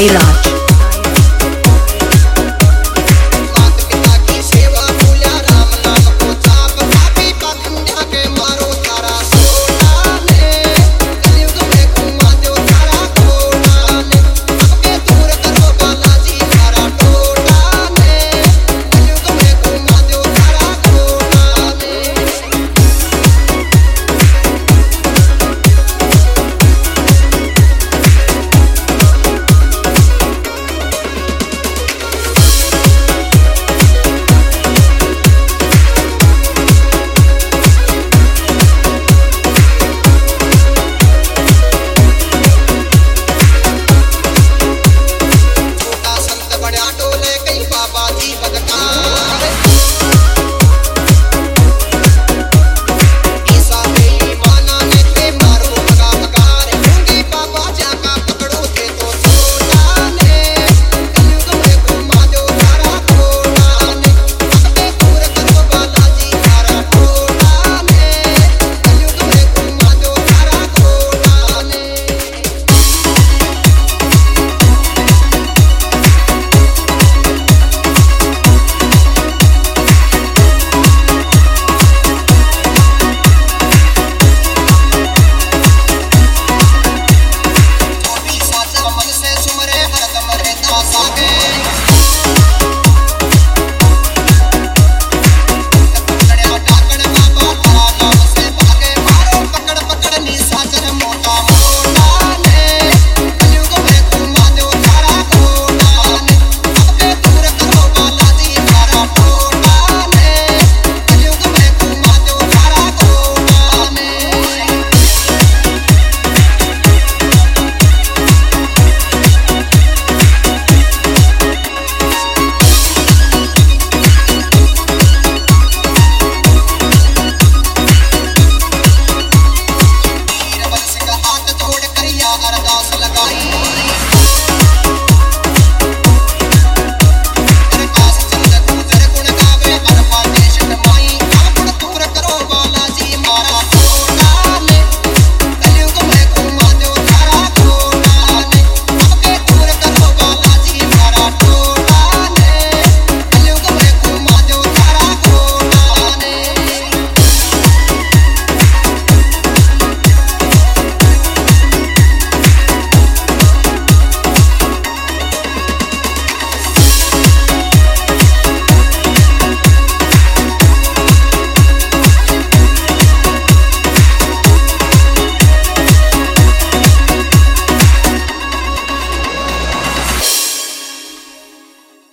Sairaj. पर दास लगाई